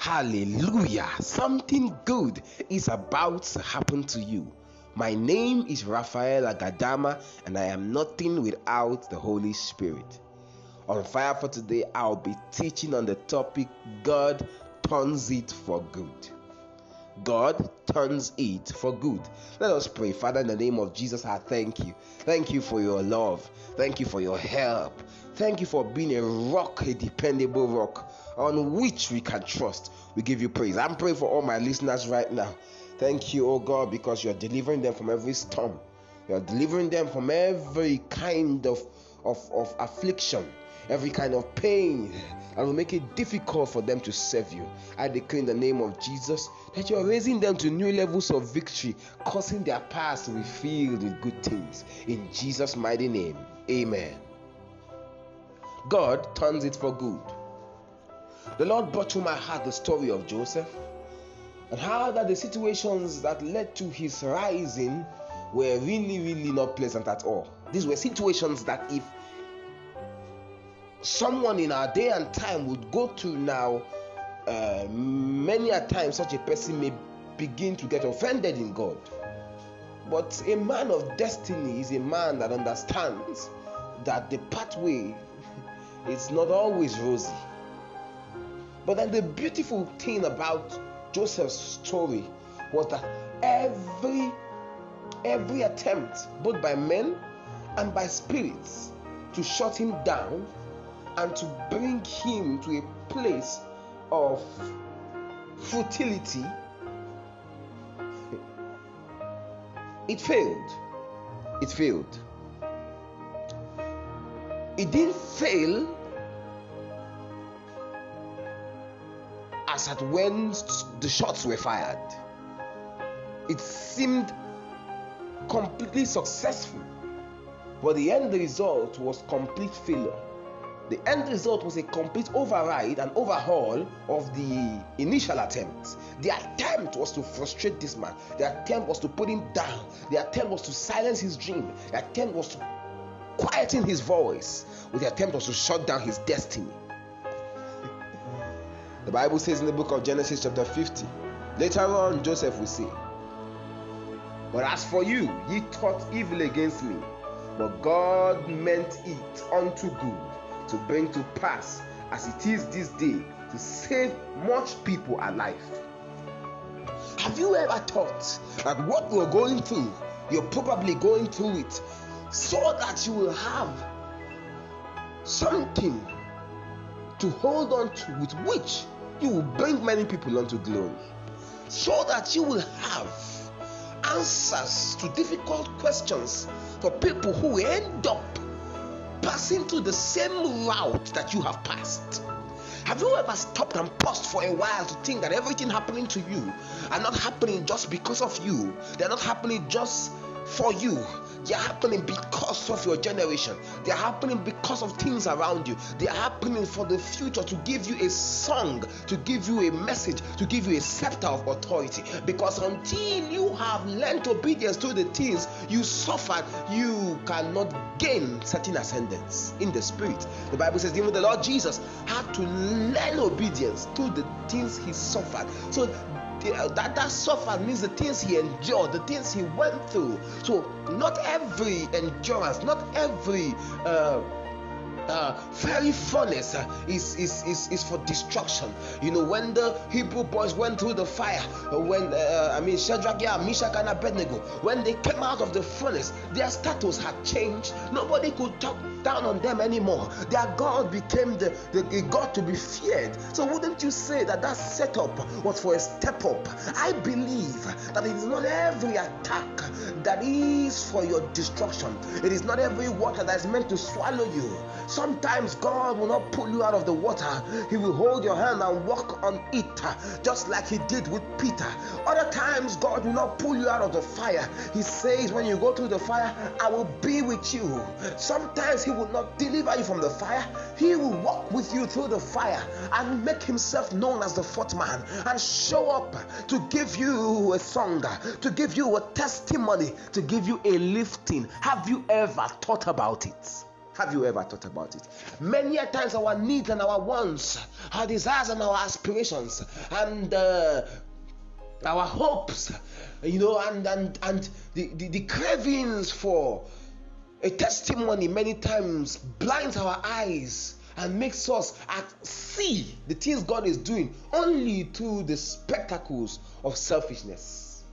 Hallelujah. Something good is about to happen to you. My name is Raphael Agadama, and I am nothing without the Holy Spirit. On Fire for Today, I'll be teaching on the topic God turns it for good. God turns it for good. Let us pray. Father, in the name of Jesus, I thank you. Thank you for your love. Thank you for your help. Thank you for being a rock, a dependable rock on which we can trust. We give you praise. I'm praying for all my listeners right now. Thank you, oh God, because you're delivering them from every storm. You're delivering them from every kind of, of, of affliction, every kind of pain, and will make it difficult for them to serve you. I declare in the name of Jesus that you're raising them to new levels of victory, causing their past to be filled with good things. In Jesus' mighty name, amen. God turns it for good. The Lord brought to my heart the story of Joseph and how that the situations that led to his rising were really, really not pleasant at all. These were situations that if someone in our day and time would go to now, uh, many a time such a person may begin to get offended in God. But a man of destiny is a man that understands that the pathway is not always rosy. But then the beautiful thing about Joseph's story was that every every attempt, both by men and by spirits, to shut him down and to bring him to a place of futility, it failed. It failed. It didn't fail as at when the shots were fired. It seemed completely successful, but the end result was complete failure. The end result was a complete override and overhaul of the initial attempt. The attempt was to frustrate this man, the attempt was to put him down, the attempt was to silence his dream, the attempt was to quieten his voice, with the attempt was to shut down his destiny. The Bible says in the book of Genesis, chapter 50, later on, Joseph will say, But as for you, ye thought evil against me, but God meant it unto good to bring to pass as it is this day to save much people alive. Have you ever thought that what you're going through, you're probably going through it so that you will have something to hold on to with which you will bring many people unto glory so that you will have answers to difficult questions for people who end up passing through the same route that you have passed. Have you ever stopped and paused for a while to think that everything happening to you are not happening just because of you? They're not happening just for you. They are happening because of your generation. They are happening because of things around you. They are happening for the future to give you a song, to give you a message, to give you a scepter of authority. Because until you have learned obedience to the things you suffered, you cannot gain certain ascendance in the spirit. The Bible says even the Lord Jesus had to learn obedience to the things he suffered. So that that suffered means the things he endured, the things he went through. So not every endurance, not every uh, uh, very furnace uh, is, is, is, is for destruction. You know, when the Hebrew boys went through the fire, uh, when uh, I mean Shadrach, yeah, Meshach, and Abednego, when they came out of the furnace, their status had changed. Nobody could talk down on them anymore. Their God became the, the, the God to be feared. So, wouldn't you say that that setup was for a step up? I believe that it is not every attack that is for your destruction, it is not every water that is meant to swallow you. Sometimes God will not pull you out of the water, He will hold your hand and walk on it, just like He did with Peter. Other times, God will not pull you out of the fire. He says, When you go through the fire, I will be with you. Sometimes He will not deliver you from the fire, He will walk with you through the fire and make Himself known as the fourth man and show up to give you a song, to give you a testimony, to give you a lifting. Have you ever thought about it? Have you ever thought about it? Many a times our needs and our wants, our desires and our aspirations, and uh, our hopes, you know, and and and the, the, the cravings for a testimony many times blinds our eyes and makes us at see the things God is doing only through the spectacles of selfishness.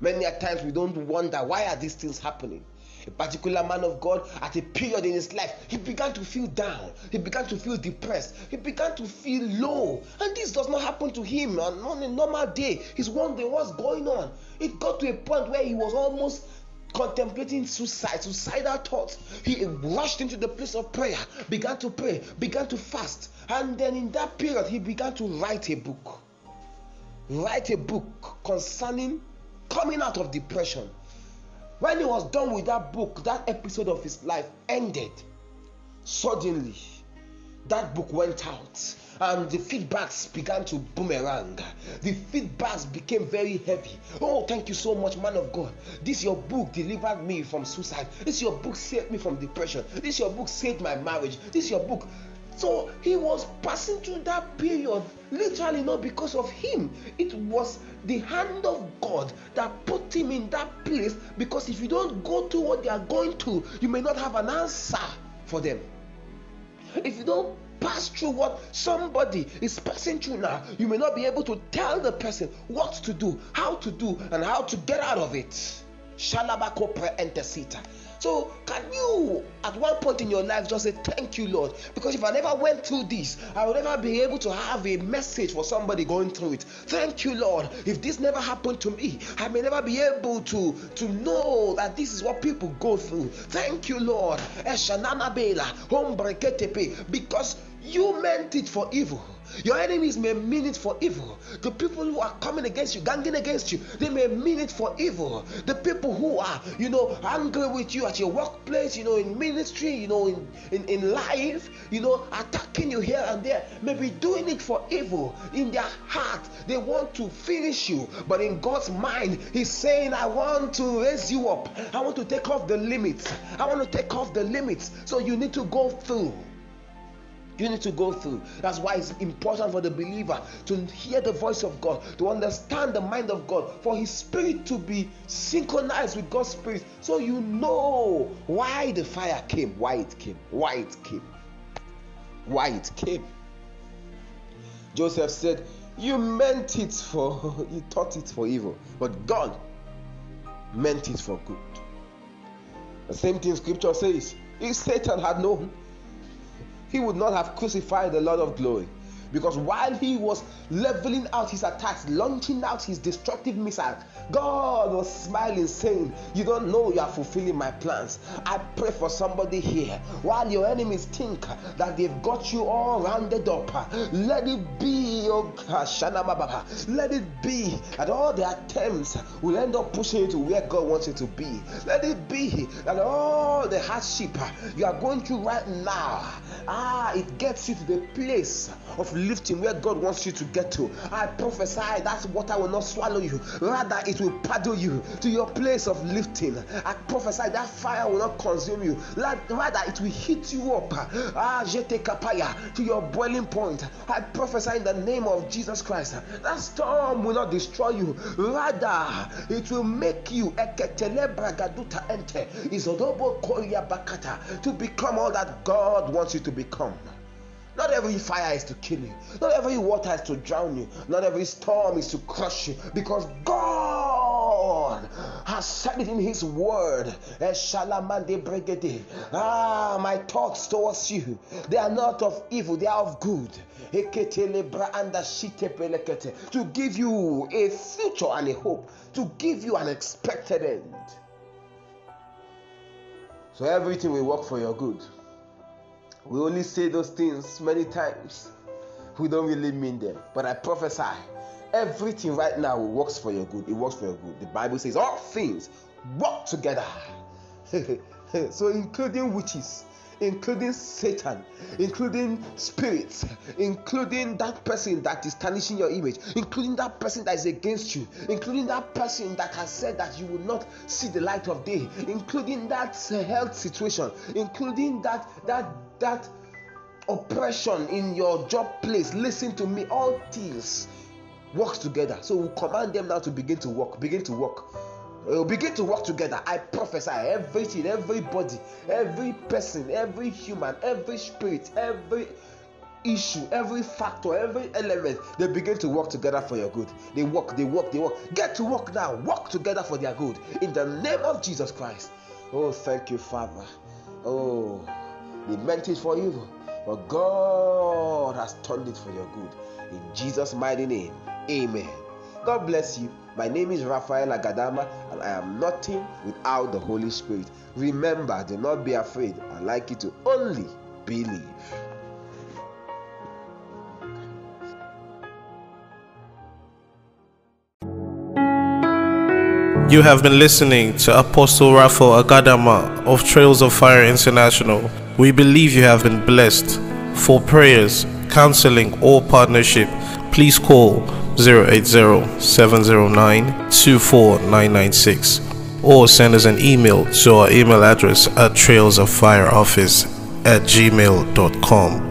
Many a times we don't wonder why are these things happening. A particular man of God, at a period in his life, he began to feel down. He began to feel depressed. He began to feel low. And this does not happen to him on, on a normal day. He's wondering what's going on. It got to a point where he was almost contemplating suicide, suicidal thoughts. He rushed into the place of prayer, began to pray, began to fast, and then in that period, he began to write a book. Write a book concerning coming out of depression. When he was done with that book, that episode of his life ended. Suddenly, that book went out and the feedbacks began to boomerang. The feedbacks became very heavy. Oh, thank you so much, man of God. This your book delivered me from suicide. This your book saved me from depression. This your book saved my marriage. This your book. So he was passing through that period literally not because of him. It was the hand of God that put him in that place because if you don't go to what they are going to, you may not have an answer for them. If you don't pass through what somebody is passing through now, you may not be able to tell the person what to do, how to do, and how to get out of it. Pre so, can you at one point in your life just say, Thank you, Lord? Because if I never went through this, I would never be able to have a message for somebody going through it. Thank you, Lord. If this never happened to me, I may never be able to, to know that this is what people go through. Thank you, Lord. Because you meant it for evil your enemies may mean it for evil. The people who are coming against you, ganging against you, they may mean it for evil. The people who are, you know, angry with you at your workplace, you know, in ministry, you know, in, in, in life, you know, attacking you here and there, may be doing it for evil. In their heart, they want to finish you. But in God's mind, He's saying, I want to raise you up. I want to take off the limits. I want to take off the limits. So you need to go through you need to go through. That's why it's important for the believer to hear the voice of God, to understand the mind of God, for his spirit to be synchronized with God's spirit, so you know why the fire came, why it came, why it came, why it came. Joseph said, You meant it for, you thought it for evil, but God meant it for good. The same thing scripture says, if Satan had known he would not have crucified the Lord of glory. Because while he was leveling out his attacks, launching out his destructive missiles, God was smiling, saying, You don't know you are fulfilling my plans. I pray for somebody here. While your enemies think that they've got you all rounded up, let it be, oh. Let it be that all the attempts will end up pushing you to where God wants you to be. Let it be that all the hardship you are going through right now, ah, it gets you to the place of lifting where God wants you to get to. I prophesy that water will not swallow you, rather, it will paddle you to your place of lifting. I prophesy that fire will not consume you, rather, it will heat you up. Ah, kapaya to your boiling point. I prophesy in the name of Jesus Christ that storm will not destroy you, rather, it will make you to become all that God wants you to become. Not every fire is to kill you. Not every water is to drown you. Not every storm is to crush you. Because God has said it in His word. Ah, my thoughts towards you, they are not of evil, they are of good. To give you a future and a hope, to give you an expected end. So everything will work for your good. We only say those things many times. We don't really mean them. But I prophesy everything right now works for your good. It works for your good. The Bible says all things work together. so, including witches, including Satan, including spirits, including that person that is tarnishing your image, including that person that is against you, including that person that has said that you will not see the light of day, including that uh, health situation, including that that that oppression in your job place. Listen to me, all things works together. So we command them now to begin to work, begin to work will begin to work together. I prophesy everything, everybody, every person, every human, every spirit, every issue, every factor, every element, they begin to work together for your good. They work, they work, they work. Get to work now. Work together for their good. In the name of Jesus Christ. Oh, thank you, Father. Oh, they meant it for evil, but God has turned it for your good. In Jesus' mighty name. Amen. God bless you. My name is Raphael Agadama, and I am nothing without the Holy Spirit. Remember, do not be afraid. I like you to only believe. You have been listening to Apostle Raphael Agadama of Trails of Fire International. We believe you have been blessed. For prayers, counseling, or partnership, please call 080-709-24996 or send us an email to our email address at trailsoffireoffice at gmail.com.